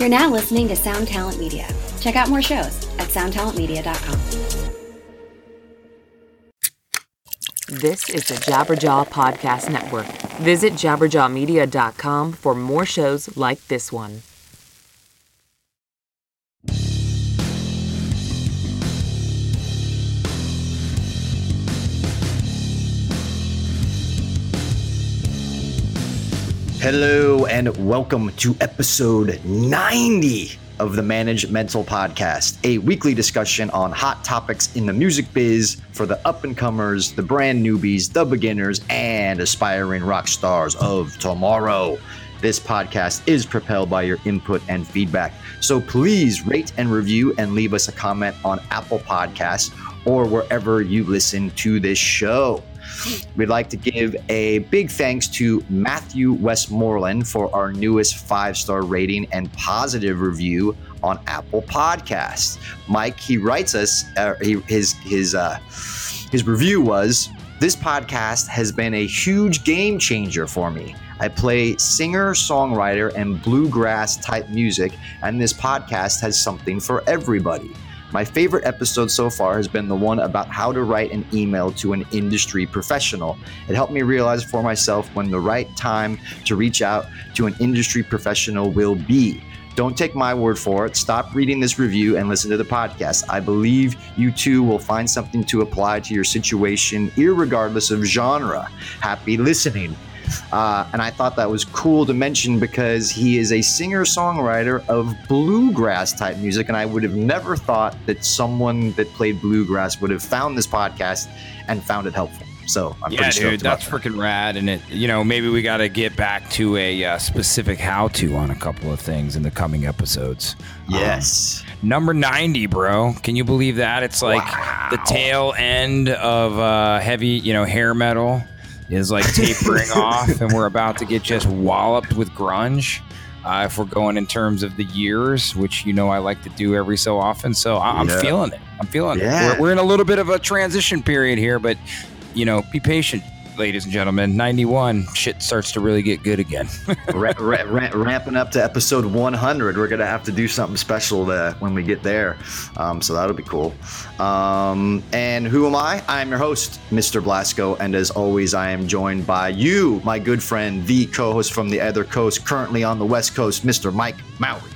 You're now listening to Sound Talent Media. Check out more shows at soundtalentmedia.com. This is the Jabberjaw Podcast Network. Visit jabberjawmedia.com for more shows like this one. Hello and welcome to episode 90 of the Manage Mental Podcast, a weekly discussion on hot topics in the music biz for the up and comers, the brand newbies, the beginners, and aspiring rock stars of tomorrow. This podcast is propelled by your input and feedback. So please rate and review and leave us a comment on Apple Podcasts or wherever you listen to this show. We'd like to give a big thanks to Matthew Westmoreland for our newest five star rating and positive review on Apple Podcasts. Mike, he writes us uh, he, his his uh, his review was this podcast has been a huge game changer for me. I play singer, songwriter, and bluegrass type music, and this podcast has something for everybody. My favorite episode so far has been the one about how to write an email to an industry professional. It helped me realize for myself when the right time to reach out to an industry professional will be. Don't take my word for it. Stop reading this review and listen to the podcast. I believe you too will find something to apply to your situation, regardless of genre. Happy listening. Uh, and I thought that was cool to mention because he is a singer songwriter of bluegrass type music. And I would have never thought that someone that played bluegrass would have found this podcast and found it helpful. So I'm yeah, dude, that's that. freaking rad. And it, you know, maybe we got to get back to a uh, specific how to on a couple of things in the coming episodes. Yes. Um, number 90, bro. Can you believe that? It's like wow. the tail end of uh, heavy, you know, hair metal is like tapering off, and we're about to get just walloped with grunge. Uh, if we're going in terms of the years, which you know I like to do every so often, so I- am yeah. feeling it. I'm feeling yeah. it. We're, we're in a little bit of a transition period here, but you know, be patient ladies and gentlemen. 91, shit starts to really get good again. ra- ra- ra- ramping up to episode 100. We're going to have to do something special to, when we get there. Um, so that'll be cool. Um, and who am I? I'm your host, Mr. Blasco. And as always, I am joined by you, my good friend, the co host from the other coast, currently on the West Coast, Mr. Mike Mowery.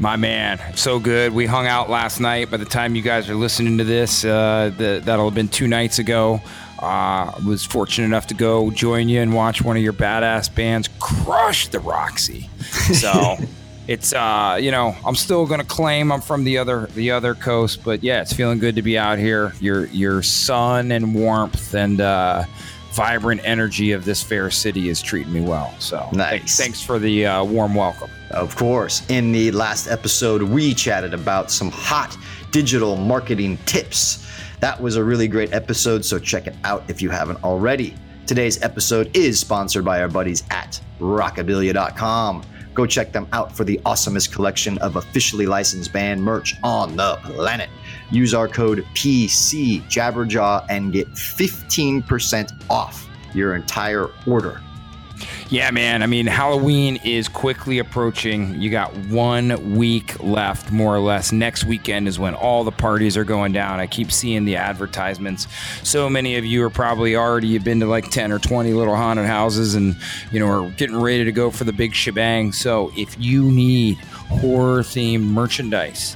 My man, so good. We hung out last night. By the time you guys are listening to this, uh, the, that'll have been two nights ago. Uh, was fortunate enough to go join you and watch one of your badass bands crush the Roxy. So it's uh, you know I'm still gonna claim I'm from the other the other coast, but yeah, it's feeling good to be out here. Your your sun and warmth and uh, vibrant energy of this fair city is treating me well. So nice. thanks for the uh, warm welcome. Of course. In the last episode, we chatted about some hot digital marketing tips that was a really great episode, so check it out if you haven't already. Today's episode is sponsored by our buddies at rockabilia.com. Go check them out for the awesomest collection of officially licensed band merch on the planet. Use our code PC Jabberjaw and get 15% off your entire order. Yeah, man. I mean, Halloween is quickly approaching. You got one week left, more or less. Next weekend is when all the parties are going down. I keep seeing the advertisements. So many of you are probably already you've been to like 10 or 20 little haunted houses and, you know, are getting ready to go for the big shebang. So if you need horror themed merchandise,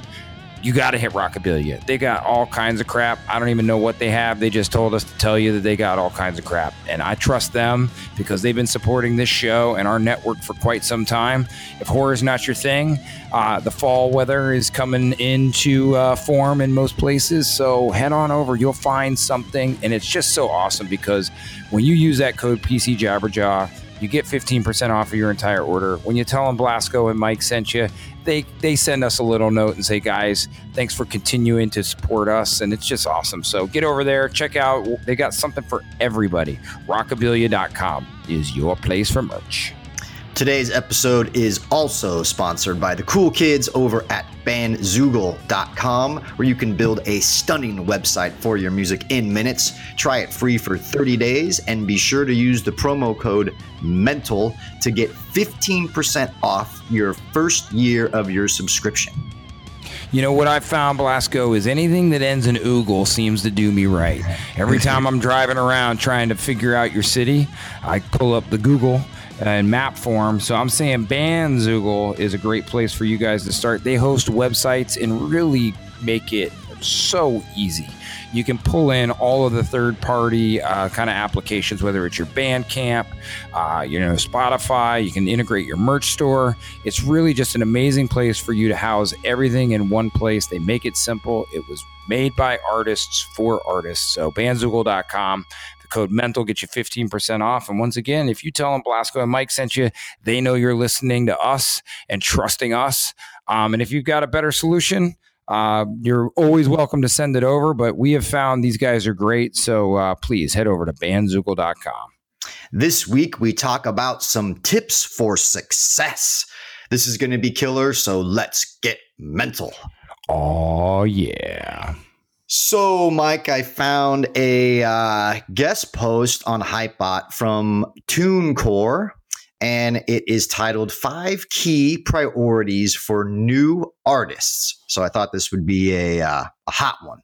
you got to hit Rockabilia. They got all kinds of crap. I don't even know what they have. They just told us to tell you that they got all kinds of crap. And I trust them because they've been supporting this show and our network for quite some time. If horror is not your thing, uh, the fall weather is coming into uh, form in most places. So head on over. You'll find something. And it's just so awesome because when you use that code PC Jabberjaw, you get 15% off of your entire order. When you tell them Blasco and Mike sent you, they they send us a little note and say, guys, thanks for continuing to support us, and it's just awesome. So get over there, check out. They got something for everybody. Rockabilia.com is your place for merch. Today's episode is also sponsored by the cool kids over at bandzoogle.com, where you can build a stunning website for your music in minutes. Try it free for 30 days and be sure to use the promo code MENTAL to get 15% off your first year of your subscription. You know what I've found, Blasco, is anything that ends in oogle seems to do me right. Every time I'm driving around trying to figure out your city, I pull up the Google in map form. So I'm saying Bandzoogle is a great place for you guys to start. They host websites and really make it so easy you can pull in all of the third party uh, kind of applications, whether it's your Bandcamp, uh, you know, Spotify. You can integrate your merch store. It's really just an amazing place for you to house everything in one place. They make it simple. It was made by artists for artists. So bandzoogle.com. Code mental get you 15% off. And once again, if you tell them Blasco and Mike sent you, they know you're listening to us and trusting us. Um, and if you've got a better solution, uh, you're always welcome to send it over, but we have found these guys are great. So uh, please head over to bandzoogle.com. This week, we talk about some tips for success. This is going to be killer, so let's get mental. Oh, yeah. So, Mike, I found a uh, guest post on Hypebot from TuneCore and it is titled Five Key Priorities for New Artists. So I thought this would be a, uh, a hot one.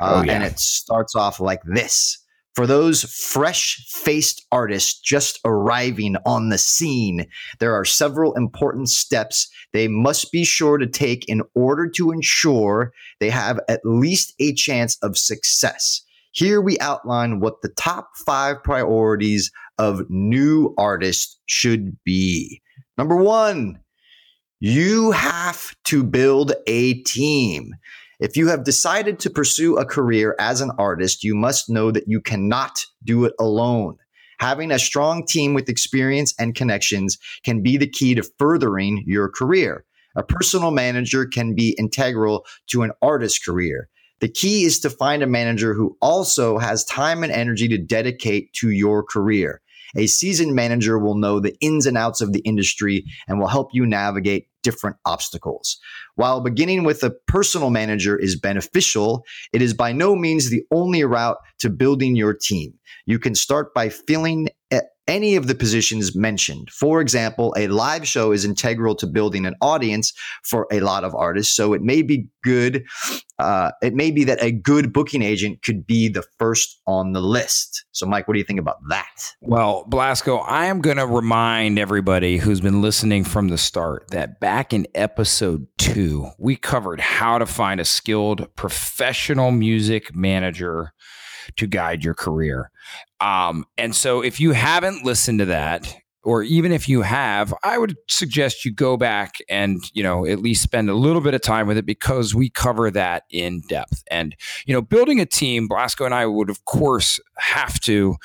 Uh, oh, yeah. And it starts off like this. For those fresh faced artists just arriving on the scene, there are several important steps they must be sure to take in order to ensure they have at least a chance of success. Here we outline what the top five priorities of new artists should be. Number one, you have to build a team. If you have decided to pursue a career as an artist, you must know that you cannot do it alone. Having a strong team with experience and connections can be the key to furthering your career. A personal manager can be integral to an artist's career. The key is to find a manager who also has time and energy to dedicate to your career. A seasoned manager will know the ins and outs of the industry and will help you navigate different obstacles. While beginning with a personal manager is beneficial, it is by no means the only route to building your team. You can start by filling any of the positions mentioned. For example, a live show is integral to building an audience for a lot of artists. So it may be good. Uh, it may be that a good booking agent could be the first on the list. So, Mike, what do you think about that? Well, Blasco, I am going to remind everybody who's been listening from the start that back in episode two, we covered how to find a skilled professional music manager to guide your career. Um, and so if you haven't listened to that, or even if you have, I would suggest you go back and, you know, at least spend a little bit of time with it because we cover that in depth. And, you know, building a team, Blasco and I would, of course, have to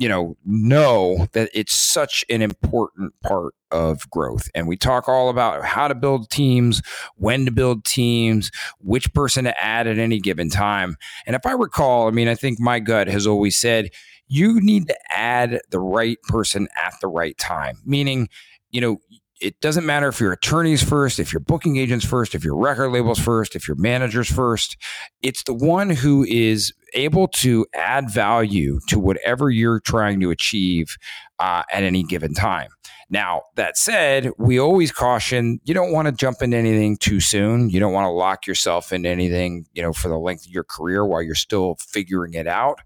you know know that it's such an important part of growth. And we talk all about how to build teams when to build teams which person to add at any given time. And if i recall i mean i think my gut has always said you need to add the right person at the right time. Meaning you know it doesn't matter if your attorneys first, if your booking agents first, if your record labels first, if your managers first. It's the one who is able to add value to whatever you're trying to achieve uh, at any given time. Now, that said, we always caution you don't want to jump into anything too soon. You don't want to lock yourself into anything, you know, for the length of your career while you're still figuring it out.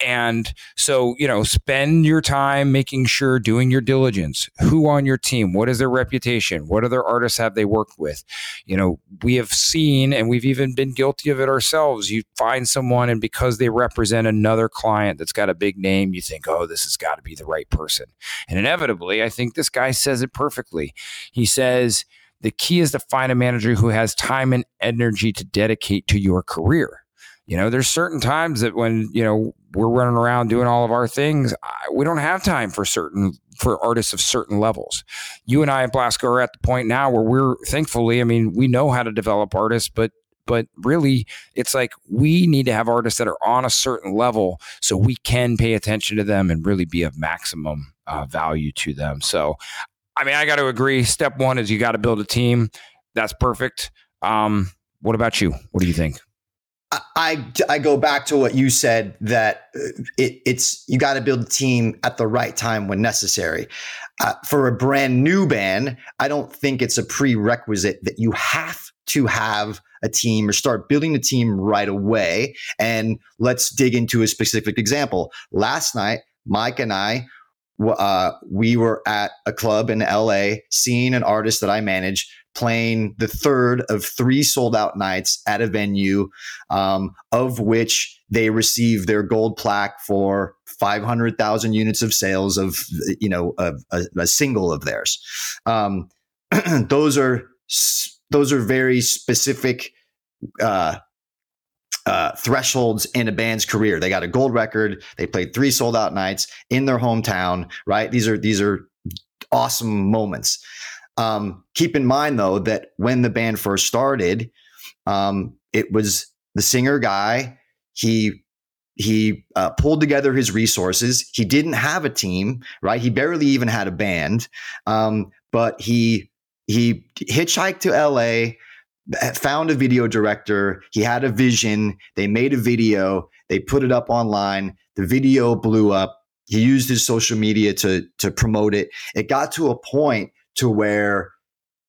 And so, you know, spend your time making sure doing your diligence. Who on your team? What is their reputation? What other artists have they worked with? You know, we have seen and we've even been guilty of it ourselves. You find someone and because they represent another client that's got a big name, you think, oh, this has got to be the right person. And inevitably, I think this guy says it perfectly. He says, the key is to find a manager who has time and energy to dedicate to your career. You know, there's certain times that when, you know, we're running around doing all of our things, we don't have time for certain for artists of certain levels. You and I at Blasco are at the point now where we're thankfully, I mean, we know how to develop artists, but but really it's like we need to have artists that are on a certain level so we can pay attention to them and really be of maximum uh, value to them so I mean, I got to agree. Step one is you got to build a team. That's perfect. Um, what about you? What do you think? I, I go back to what you said that uh, it, it's you got to build a team at the right time when necessary. Uh, for a brand new band, I don't think it's a prerequisite that you have to have a team or start building a team right away. And let's dig into a specific example. Last night, Mike and I uh, we were at a club in LA seeing an artist that I manage playing the third of three sold out nights at a venue, um, of which they received their gold plaque for 500,000 units of sales of, you know, a, a, a single of theirs. Um, those are, those are very specific, uh, uh, thresholds in a band's career. They got a gold record. They played three sold out nights in their hometown. Right? These are these are awesome moments. Um, keep in mind though that when the band first started, um, it was the singer guy. He he uh, pulled together his resources. He didn't have a team, right? He barely even had a band, um, but he he hitchhiked to L.A found a video director. He had a vision. They made a video. They put it up online. The video blew up. He used his social media to to promote it. It got to a point to where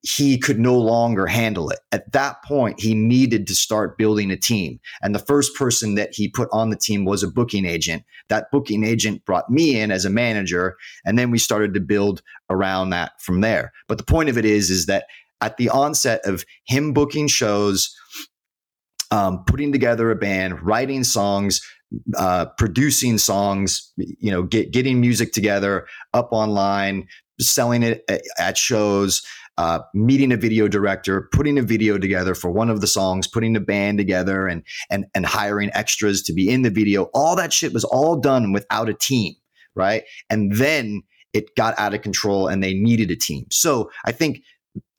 he could no longer handle it. At that point, he needed to start building a team. And the first person that he put on the team was a booking agent. That booking agent brought me in as a manager. And then we started to build around that from there. But the point of it is, is that at the onset of him booking shows, um, putting together a band, writing songs, uh, producing songs, you know, get, getting music together up online, selling it at, at shows, uh, meeting a video director, putting a video together for one of the songs, putting a band together, and and and hiring extras to be in the video. All that shit was all done without a team, right? And then it got out of control, and they needed a team. So I think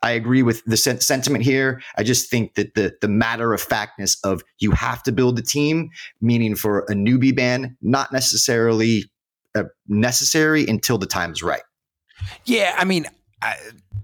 I agree with the sen- sentiment here. I just think that the the matter of factness of you have to build a team, meaning for a newbie band, not necessarily uh, necessary until the time's right. Yeah, I mean, I,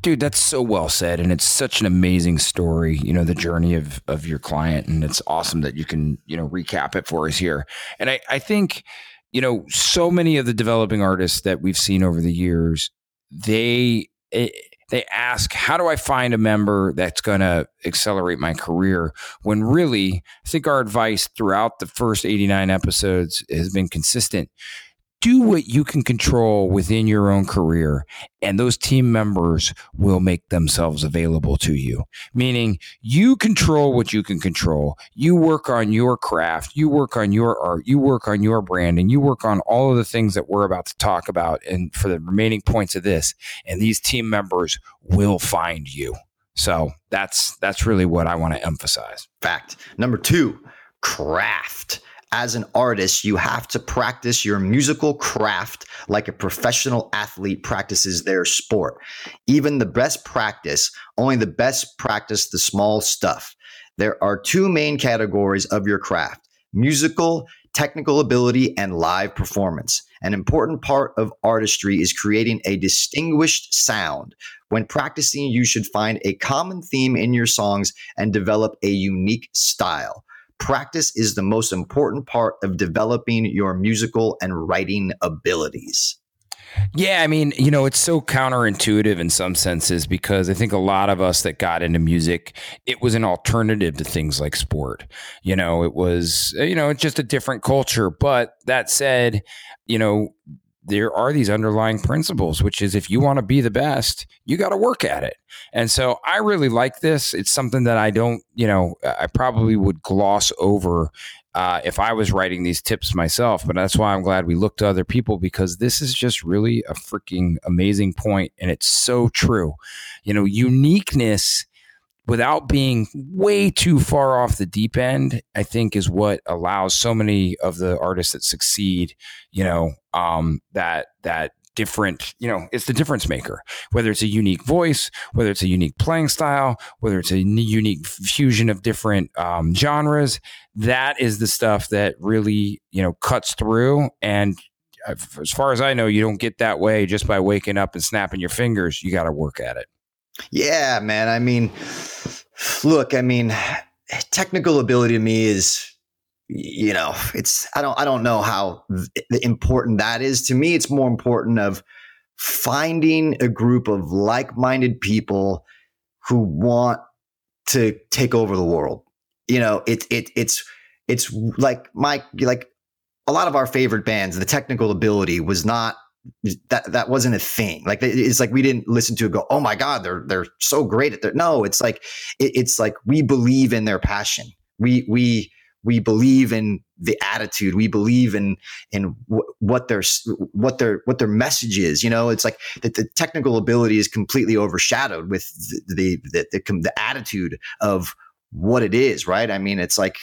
dude, that's so well said, and it's such an amazing story. You know, the journey of of your client, and it's awesome that you can you know recap it for us here. And I I think you know so many of the developing artists that we've seen over the years, they. It, they ask, How do I find a member that's going to accelerate my career? When really, I think our advice throughout the first 89 episodes has been consistent do what you can control within your own career and those team members will make themselves available to you. Meaning you control what you can control. You work on your craft. You work on your art. You work on your brand and you work on all of the things that we're about to talk about and for the remaining points of this and these team members will find you. So that's that's really what i want to emphasize. Fact. Number 2 craft as an artist, you have to practice your musical craft like a professional athlete practices their sport. Even the best practice, only the best practice the small stuff. There are two main categories of your craft musical, technical ability, and live performance. An important part of artistry is creating a distinguished sound. When practicing, you should find a common theme in your songs and develop a unique style. Practice is the most important part of developing your musical and writing abilities. Yeah, I mean, you know, it's so counterintuitive in some senses because I think a lot of us that got into music, it was an alternative to things like sport. You know, it was, you know, it's just a different culture. But that said, you know, there are these underlying principles, which is if you want to be the best, you got to work at it. And so I really like this. It's something that I don't, you know, I probably would gloss over uh, if I was writing these tips myself. But that's why I'm glad we look to other people because this is just really a freaking amazing point, and it's so true. You know, uniqueness without being way too far off the deep end, I think is what allows so many of the artists that succeed, you know, um, that that different, you know, it's the difference maker. Whether it's a unique voice, whether it's a unique playing style, whether it's a unique fusion of different um, genres, that is the stuff that really, you know, cuts through and as far as I know, you don't get that way just by waking up and snapping your fingers. You got to work at it. Yeah, man. I mean, look, I mean, technical ability to me is you know it's i don't i don't know how important that is to me it's more important of finding a group of like-minded people who want to take over the world you know it, it it's it's like my like a lot of our favorite bands the technical ability was not that that wasn't a thing. Like it's like we didn't listen to it. Go, oh my god, they're they're so great at that. No, it's like it, it's like we believe in their passion. We we we believe in the attitude. We believe in in w- what their what their what their message is. You know, it's like that the technical ability is completely overshadowed with the the, the, the, the attitude of what it is, right? I mean, it's like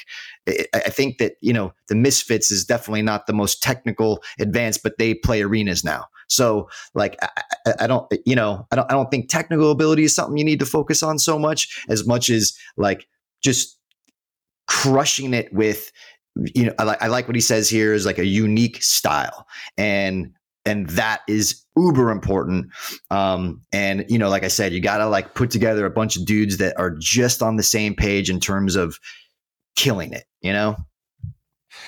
I think that you know the Misfits is definitely not the most technical advanced, but they play arenas now. So like I, I, don't you know I don't I don't think technical ability is something you need to focus on so much as much as like just crushing it with you know I like I like what he says here is like a unique style and and that is uber important. Um, and you know like i said you gotta like put together a bunch of dudes that are just on the same page in terms of killing it you know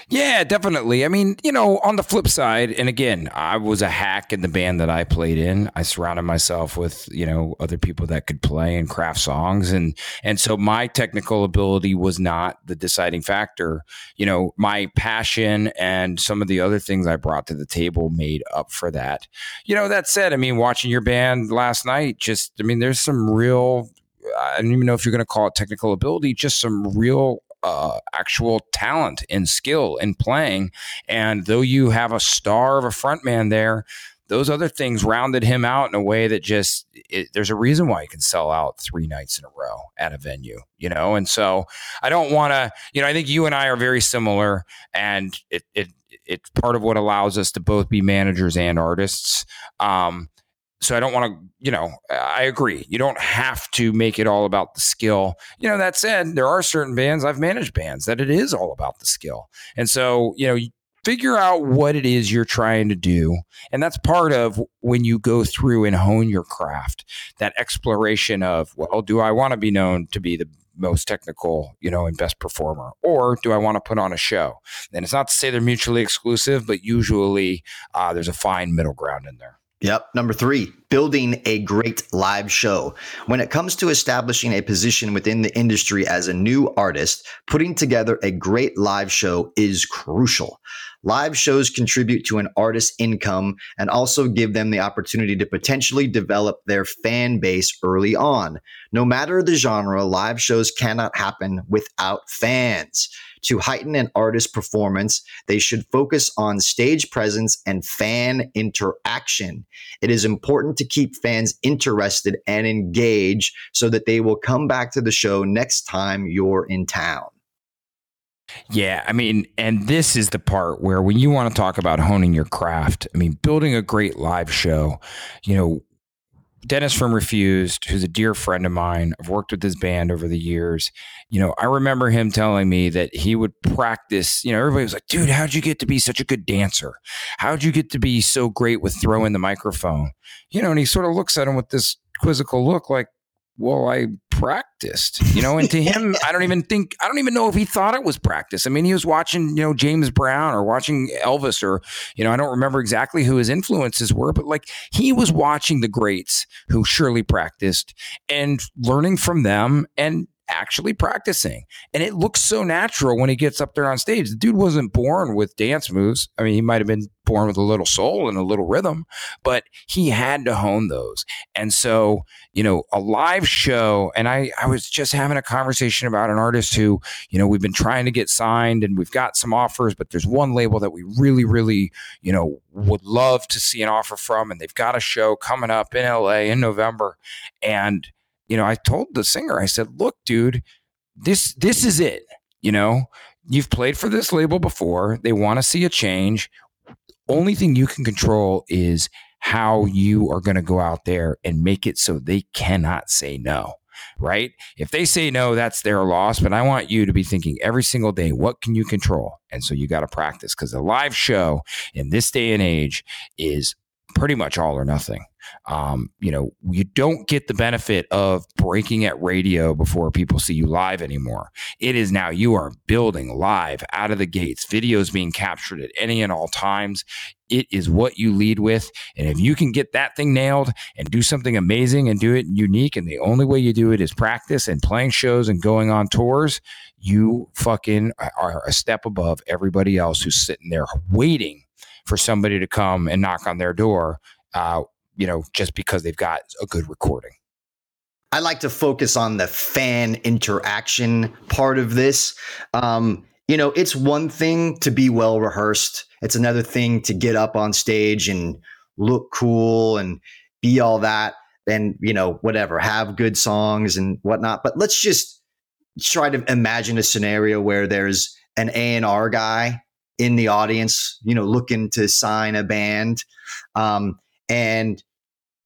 yeah, definitely. I mean, you know, on the flip side, and again, I was a hack in the band that I played in. I surrounded myself with, you know, other people that could play and craft songs and and so my technical ability was not the deciding factor. You know, my passion and some of the other things I brought to the table made up for that. You know, that said, I mean, watching your band last night just I mean, there's some real I don't even know if you're going to call it technical ability, just some real uh, actual talent and skill in playing. And though you have a star of a frontman there, those other things rounded him out in a way that just it, there's a reason why he can sell out three nights in a row at a venue, you know. And so I don't want to, you know, I think you and I are very similar, and it it it's part of what allows us to both be managers and artists. Um, so I don't want to, you know, I agree. You don't have to make it all about the skill. You know, that said, there are certain bands, I've managed bands that it is all about the skill. And so, you know, figure out what it is you're trying to do. And that's part of when you go through and hone your craft, that exploration of, well, do I want to be known to be the most technical, you know, and best performer? Or do I want to put on a show? And it's not to say they're mutually exclusive, but usually uh, there's a fine middle ground in there. Yep. Number three, building a great live show. When it comes to establishing a position within the industry as a new artist, putting together a great live show is crucial. Live shows contribute to an artist's income and also give them the opportunity to potentially develop their fan base early on. No matter the genre, live shows cannot happen without fans. To heighten an artist's performance, they should focus on stage presence and fan interaction. It is important to keep fans interested and engaged so that they will come back to the show next time you're in town. Yeah, I mean, and this is the part where when you want to talk about honing your craft, I mean, building a great live show, you know, Dennis from Refused, who's a dear friend of mine, I've worked with his band over the years. You know, I remember him telling me that he would practice. You know, everybody was like, dude, how'd you get to be such a good dancer? How'd you get to be so great with throwing the microphone? You know, and he sort of looks at him with this quizzical look like, well, I practiced, you know, and to him, I don't even think, I don't even know if he thought it was practice. I mean, he was watching, you know, James Brown or watching Elvis or, you know, I don't remember exactly who his influences were, but like he was watching the greats who surely practiced and learning from them and actually practicing. And it looks so natural when he gets up there on stage. The dude wasn't born with dance moves. I mean, he might have been born with a little soul and a little rhythm, but he had to hone those. And so, you know, a live show, and I, I was just having a conversation about an artist who, you know, we've been trying to get signed and we've got some offers, but there's one label that we really, really, you know, would love to see an offer from. And they've got a show coming up in LA in November. And you know, I told the singer, I said, look, dude, this this is it. You know, you've played for this label before. They want to see a change. Only thing you can control is how you are going to go out there and make it so they cannot say no. right? If they say no, that's their loss. But I want you to be thinking every single day, what can you control? And so you got to practice because a live show in this day and age is pretty much all or nothing. Um, you know, you don't get the benefit of breaking at radio before people see you live anymore. It is now you are building live out of the gates, videos being captured at any and all times. It is what you lead with. And if you can get that thing nailed and do something amazing and do it unique, and the only way you do it is practice and playing shows and going on tours, you fucking are a step above everybody else who's sitting there waiting for somebody to come and knock on their door uh, you know, just because they've got a good recording. I like to focus on the fan interaction part of this. Um, you know, it's one thing to be well rehearsed. It's another thing to get up on stage and look cool and be all that and, you know, whatever, have good songs and whatnot. But let's just try to imagine a scenario where there's an A&R guy in the audience, you know, looking to sign a band. Um, and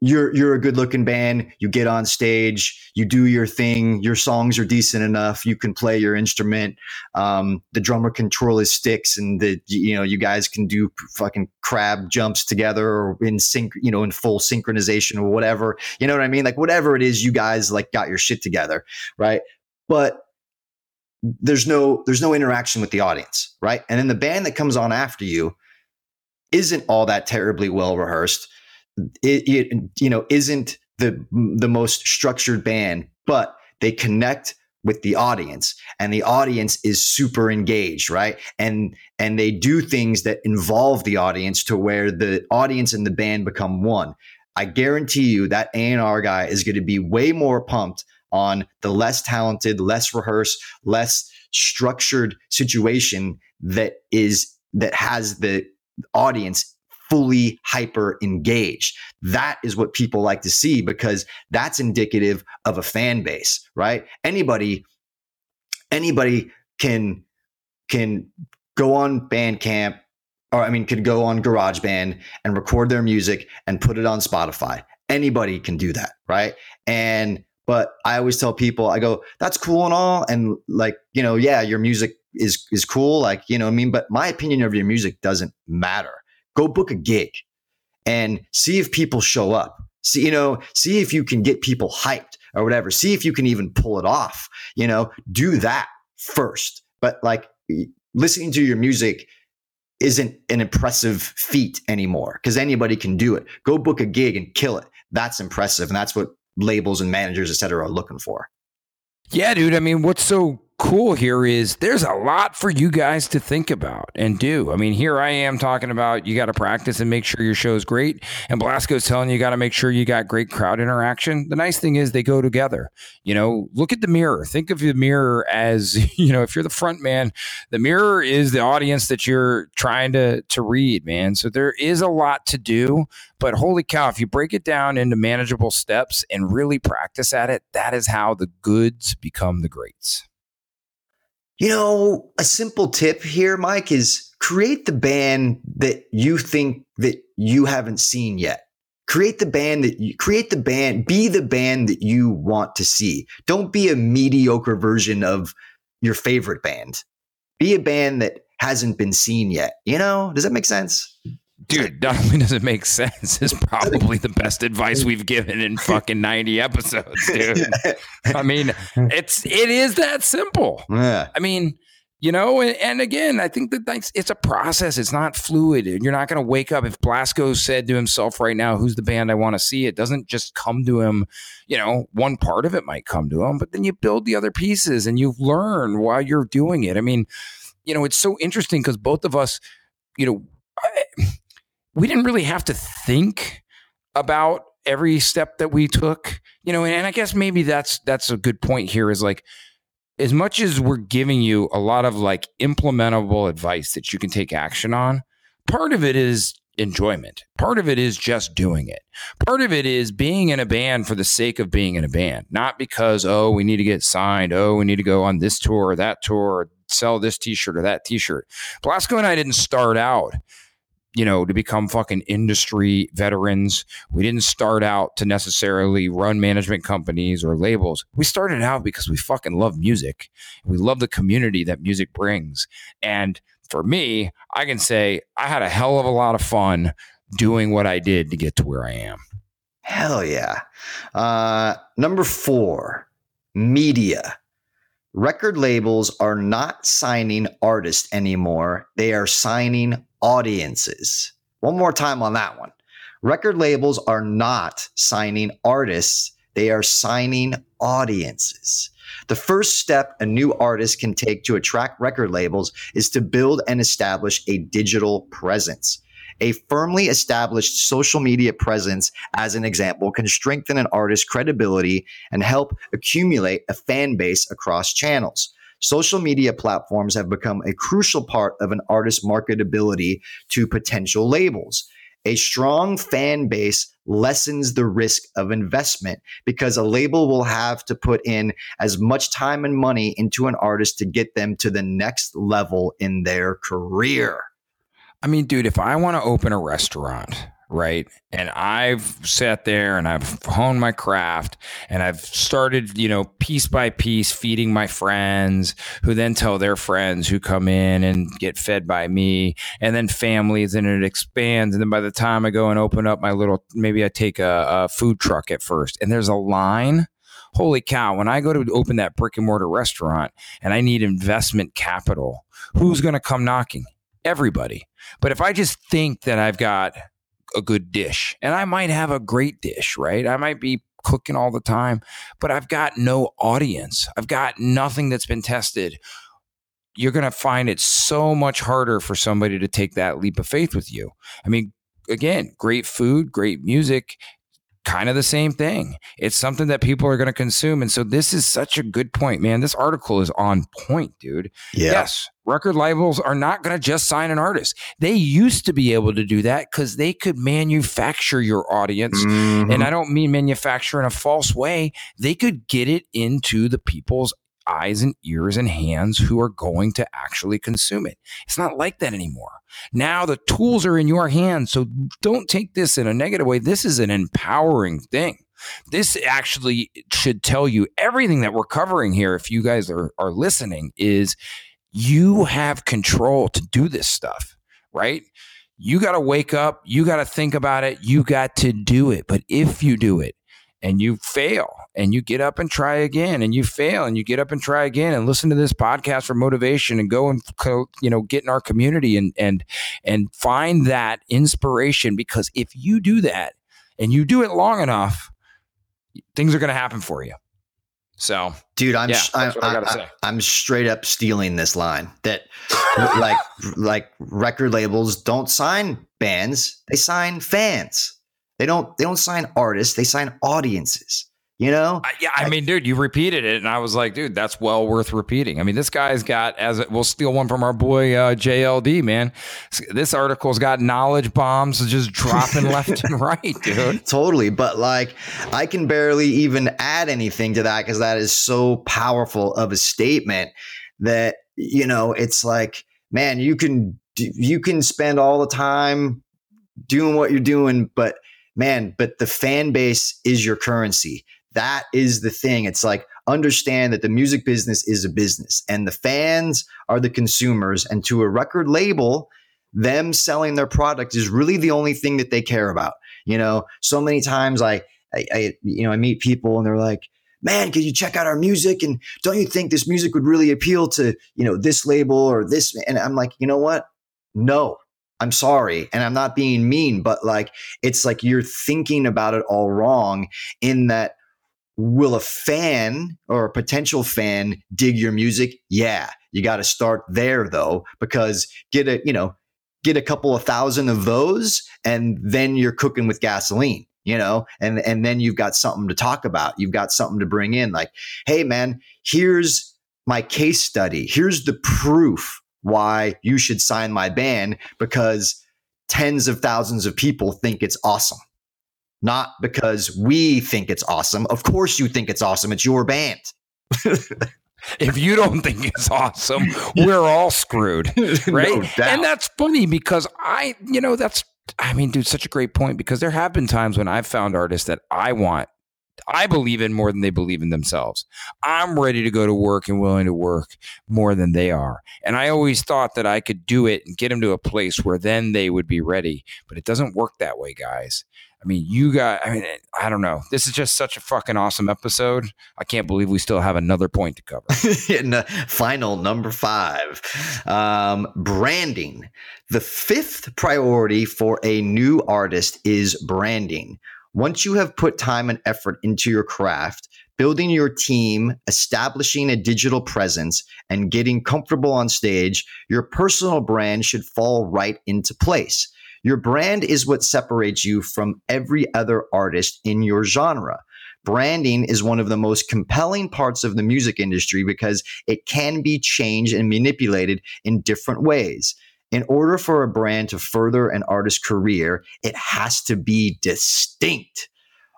you're you're a good looking band. You get on stage. You do your thing. Your songs are decent enough. You can play your instrument. Um, the drummer control his sticks and the you know you guys can do fucking crab jumps together or in sync you know in full synchronization or whatever. You know what i mean? Like whatever it is you guys like got your shit together right? But there's no there's no interaction with the audience right? And then the band that comes on after you isn't all that terribly well rehearsed. It, it you know isn't the the most structured band, but they connect with the audience and the audience is super engaged right? And and they do things that involve the audience to where the audience and the band become one. I guarantee you that a&r guy is going to be way more pumped on the less talented less rehearsed less structured situation that is that has the audience fully hyper engaged. That is what people like to see because that's indicative of a fan base, right? Anybody, anybody can can go on Bandcamp, or I mean, could go on GarageBand and record their music and put it on Spotify. Anybody can do that, right? And but I always tell people, I go, that's cool and all, and like you know, yeah, your music is is cool, like you know, I mean, but my opinion of your music doesn't matter go book a gig and see if people show up. See, you know, see if you can get people hyped or whatever. See if you can even pull it off. You know, do that first. But like listening to your music isn't an impressive feat anymore because anybody can do it. Go book a gig and kill it. That's impressive. And that's what labels and managers, et cetera, are looking for. Yeah, dude. I mean, what's so cool here is there's a lot for you guys to think about and do. I mean, here I am talking about you got to practice and make sure your show is great. And Blasco's telling you, you got to make sure you got great crowd interaction. The nice thing is they go together. You know, look at the mirror. Think of the mirror as, you know, if you're the front man, the mirror is the audience that you're trying to to read, man. So there is a lot to do, but holy cow, if you break it down into manageable steps and really practice at it, that is how the goods become the greats. You know, a simple tip here, Mike, is create the band that you think that you haven't seen yet. Create the band that you create the band, be the band that you want to see. Don't be a mediocre version of your favorite band. Be a band that hasn't been seen yet. You know, does that make sense? Dude, not only does it make sense, it's probably the best advice we've given in fucking 90 episodes, dude. I mean, it's it is that simple. Yeah. I mean, you know, and, and again, I think that that's, it's a process. It's not fluid. You're not going to wake up if Blasco said to himself right now, "Who's the band I want to see?" It doesn't just come to him. You know, one part of it might come to him, but then you build the other pieces and you learn while you're doing it. I mean, you know, it's so interesting because both of us, you know. We didn't really have to think about every step that we took, you know, and, and I guess maybe that's that's a good point here is like as much as we're giving you a lot of like implementable advice that you can take action on, part of it is enjoyment. Part of it is just doing it. Part of it is being in a band for the sake of being in a band, not because, oh, we need to get signed. Oh, we need to go on this tour or that tour, or sell this t shirt or that t shirt. blasco and I didn't start out you know, to become fucking industry veterans. We didn't start out to necessarily run management companies or labels. We started out because we fucking love music. We love the community that music brings. And for me, I can say I had a hell of a lot of fun doing what I did to get to where I am. Hell yeah. Uh, number four, media. Record labels are not signing artists anymore. They are signing audiences. One more time on that one. Record labels are not signing artists. They are signing audiences. The first step a new artist can take to attract record labels is to build and establish a digital presence. A firmly established social media presence, as an example, can strengthen an artist's credibility and help accumulate a fan base across channels. Social media platforms have become a crucial part of an artist's marketability to potential labels. A strong fan base lessens the risk of investment because a label will have to put in as much time and money into an artist to get them to the next level in their career. I mean, dude, if I want to open a restaurant, right? And I've sat there and I've honed my craft and I've started, you know, piece by piece feeding my friends who then tell their friends who come in and get fed by me and then families and it expands. And then by the time I go and open up my little, maybe I take a, a food truck at first and there's a line holy cow, when I go to open that brick and mortar restaurant and I need investment capital, who's going to come knocking? Everybody. But if I just think that I've got a good dish and I might have a great dish, right? I might be cooking all the time, but I've got no audience. I've got nothing that's been tested. You're going to find it so much harder for somebody to take that leap of faith with you. I mean, again, great food, great music, kind of the same thing. It's something that people are going to consume. And so this is such a good point, man. This article is on point, dude. Yeah. Yes, record labels are not going to just sign an artist. They used to be able to do that because they could manufacture your audience. Mhm. And I don't mean manufacture in a false way. They could get it into the people's eyes and ears and hands who are going to actually consume it. It's not like that anymore. Now the tools are in your hands. So don't take this in a negative way. This is an empowering thing. This actually should tell you everything that we're covering here. If you guys are, are listening, is you have control to do this stuff, right? You got to wake up. You got to think about it. You got to do it. But if you do it and you fail and you get up and try again and you fail and you get up and try again and listen to this podcast for motivation and go and you know get in our community and and and find that inspiration because if you do that and you do it long enough things are going to happen for you so Dude, I'm Yeah, sh- I'm, I I'm straight up stealing this line that like like record labels don't sign bands, they sign fans. They don't they don't sign artists, they sign audiences. You know? I- yeah, I mean, dude, you repeated it, and I was like, dude, that's well worth repeating. I mean, this guy's got as we'll steal one from our boy uh, JLD, man. This article's got knowledge bombs just dropping left and right, dude. Totally, but like I can barely even add anything to that because that is so powerful of a statement that you know it's like, man, you can you can spend all the time doing what you're doing, but man, but the fan base is your currency. That is the thing. It's like understand that the music business is a business and the fans are the consumers and to a record label them selling their product is really the only thing that they care about you know, so many times I, I, I, you know, I meet people and they're like, man, could you check out our music? And don't you think this music would really appeal to, you know, this label or this? And I'm like, you know what? No, I'm sorry. And I'm not being mean, but like, it's like you're thinking about it all wrong in that will a fan or a potential fan dig your music? Yeah. You got to start there though, because get a, you know, get a couple of thousand of those and then you're cooking with gasoline you know and and then you've got something to talk about you've got something to bring in like hey man here's my case study here's the proof why you should sign my band because tens of thousands of people think it's awesome. Not because we think it's awesome. Of course you think it's awesome. It's your band. If you don't think it's awesome, we're all screwed, right? No and that's funny because I, you know, that's I mean, dude, such a great point because there have been times when I've found artists that I want I believe in more than they believe in themselves. I'm ready to go to work and willing to work more than they are. And I always thought that I could do it and get them to a place where then they would be ready. But it doesn't work that way, guys. I mean, you got, I mean, I don't know. This is just such a fucking awesome episode. I can't believe we still have another point to cover. uh, final number five um, branding. The fifth priority for a new artist is branding. Once you have put time and effort into your craft, building your team, establishing a digital presence, and getting comfortable on stage, your personal brand should fall right into place. Your brand is what separates you from every other artist in your genre. Branding is one of the most compelling parts of the music industry because it can be changed and manipulated in different ways. In order for a brand to further an artist's career, it has to be distinct.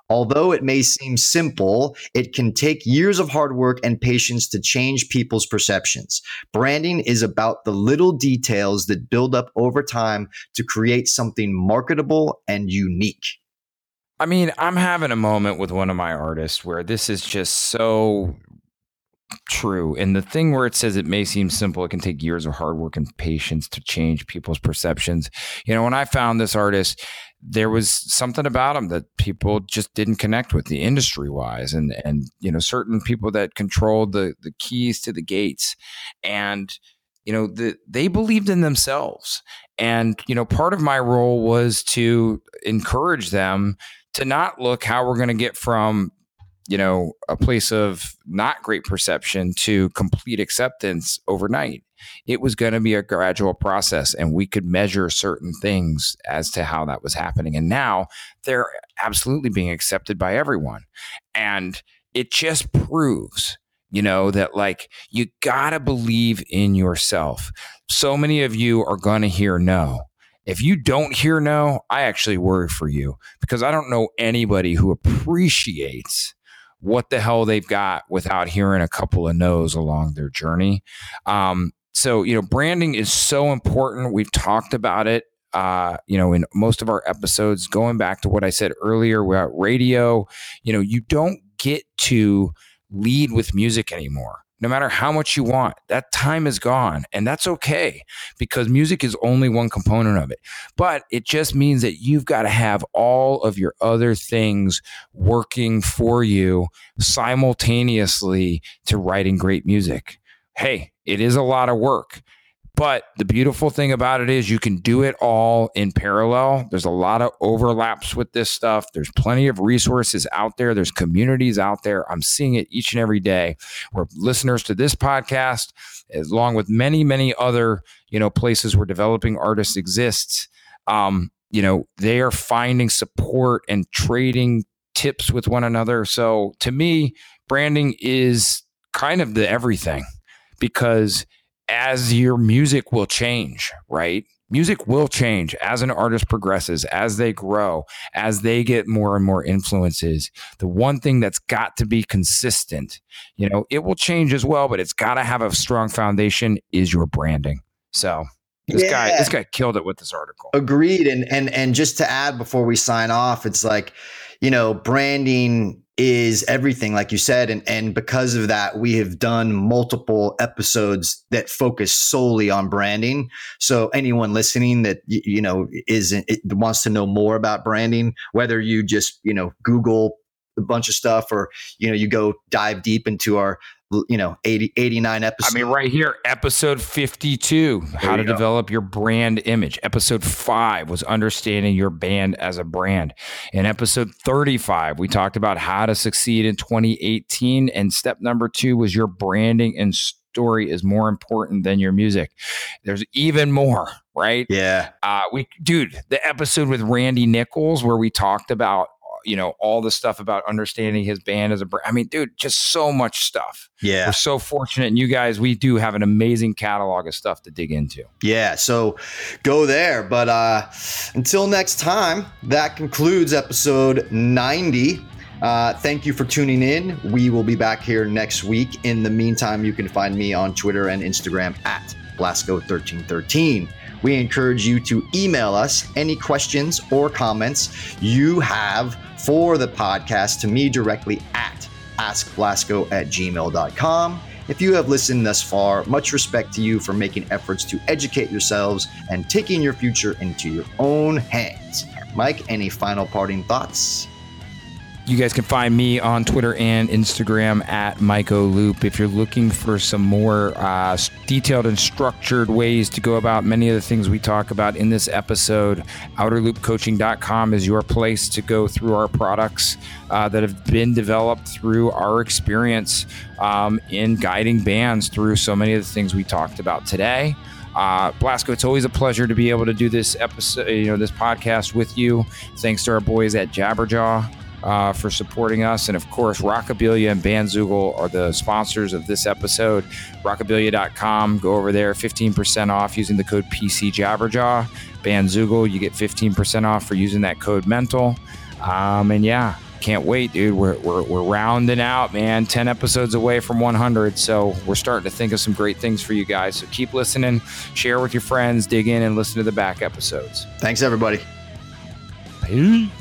Although it may seem simple, it can take years of hard work and patience to change people's perceptions. Branding is about the little details that build up over time to create something marketable and unique. I mean, I'm having a moment with one of my artists where this is just so true. And the thing where it says it may seem simple, it can take years of hard work and patience to change people's perceptions. You know, when I found this artist, there was something about him that people just didn't connect with the industry wise and and you know certain people that controlled the the keys to the gates and you know the, they believed in themselves and you know part of my role was to encourage them to not look how we're going to get from you know, a place of not great perception to complete acceptance overnight. It was going to be a gradual process, and we could measure certain things as to how that was happening. And now they're absolutely being accepted by everyone. And it just proves you know that like you got to believe in yourself so many of you are going to hear no if you don't hear no i actually worry for you because i don't know anybody who appreciates what the hell they've got without hearing a couple of no's along their journey. Um, so, you know, branding is so important. We've talked about it, uh, you know, in most of our episodes, going back to what I said earlier about radio, you know, you don't get to lead with music anymore no matter how much you want. That time is gone. And that's okay because music is only one component of it. But it just means that you've got to have all of your other things working for you simultaneously to writing great music. Hey, it is a lot of work. But the beautiful thing about it is you can do it all in parallel. There's a lot of overlaps with this stuff. There's plenty of resources out there. There's communities out there. I'm seeing it each and every day where listeners to this podcast, along with many, many other, you know, places where developing artists exists, um, you know, they are finding support and trading tips with one another. So to me, branding is kind of the everything because as your music will change, right? Music will change as an artist progresses, as they grow, as they get more and more influences. The one thing that's got to be consistent, you know, it will change as well, but it's got to have a strong foundation is your branding. So, this yeah. guy this guy killed it with this article. Agreed and and and just to add before we sign off, it's like, you know, branding is everything like you said and and because of that we have done multiple episodes that focus solely on branding. So anyone listening that you know isn't, wants to know more about branding whether you just you know google a bunch of stuff or you know you go dive deep into our you know 80 89 episodes i mean right here episode 52 there how to go. develop your brand image. Episode 5 was understanding your band as a brand. In episode 35 we talked about how to succeed in 2018 and step number 2 was your branding and story is more important than your music. There's even more right? Yeah. Uh we dude the episode with randy nichols where we talked about you know, all the stuff about understanding his band as a brand. I mean, dude, just so much stuff. Yeah. We're so fortunate. And you guys, we do have an amazing catalog of stuff to dig into. Yeah. So go there. But uh, until next time, that concludes episode 90. Uh, thank you for tuning in. We will be back here next week. In the meantime, you can find me on Twitter and Instagram at Blasko1313. We encourage you to email us any questions or comments you have for the podcast to me directly at askblasko at gmail.com. If you have listened thus far, much respect to you for making efforts to educate yourselves and taking your future into your own hands. Mike, any final parting thoughts? You guys can find me on Twitter and Instagram at Loop. If you're looking for some more uh, detailed and structured ways to go about many of the things we talk about in this episode, OuterLoopCoaching.com is your place to go through our products uh, that have been developed through our experience um, in guiding bands through so many of the things we talked about today. Uh, Blasko, it's always a pleasure to be able to do this episode, you know, this podcast with you. Thanks to our boys at Jabberjaw uh, for supporting us. And of course, Rockabilia and Bandzoogle are the sponsors of this episode. Rockabilia.com, go over there, 15% off using the code PC Jabberjaw. Bandzoogle, you get 15% off for using that code mental. Um, and yeah, can't wait, dude. We're, we're, we're rounding out, man. 10 episodes away from 100. So we're starting to think of some great things for you guys. So keep listening, share with your friends, dig in, and listen to the back episodes. Thanks, everybody. Peace.